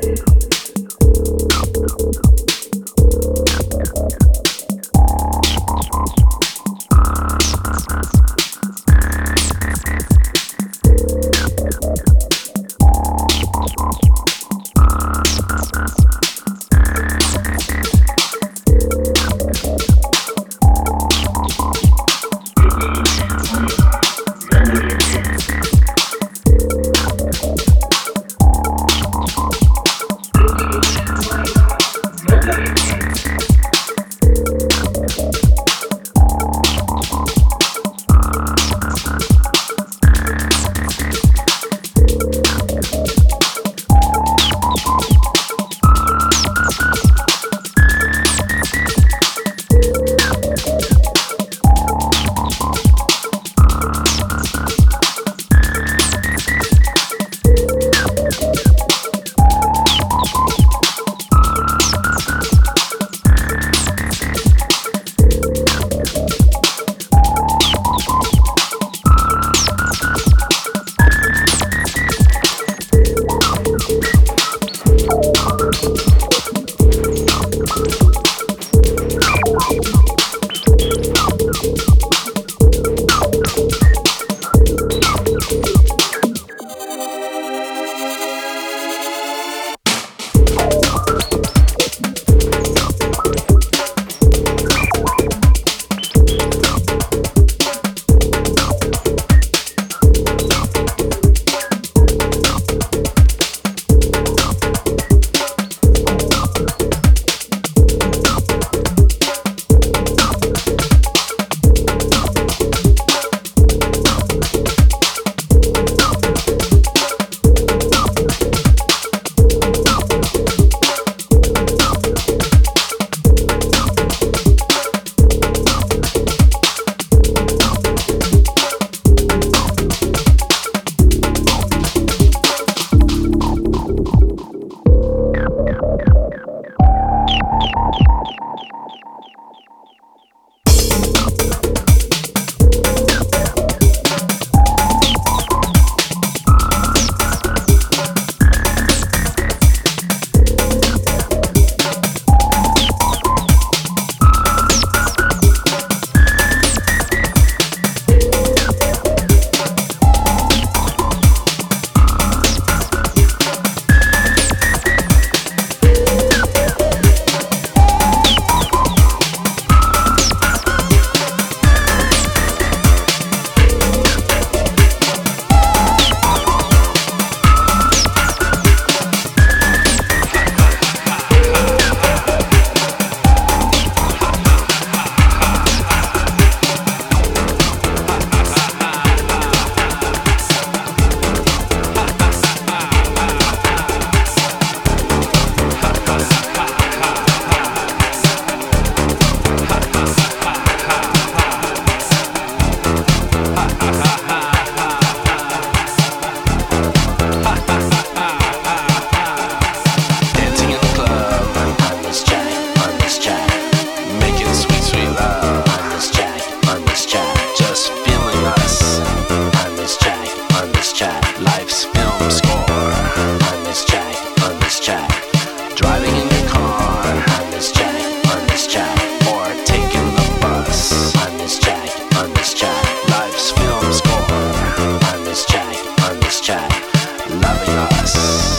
do. Love Lavios.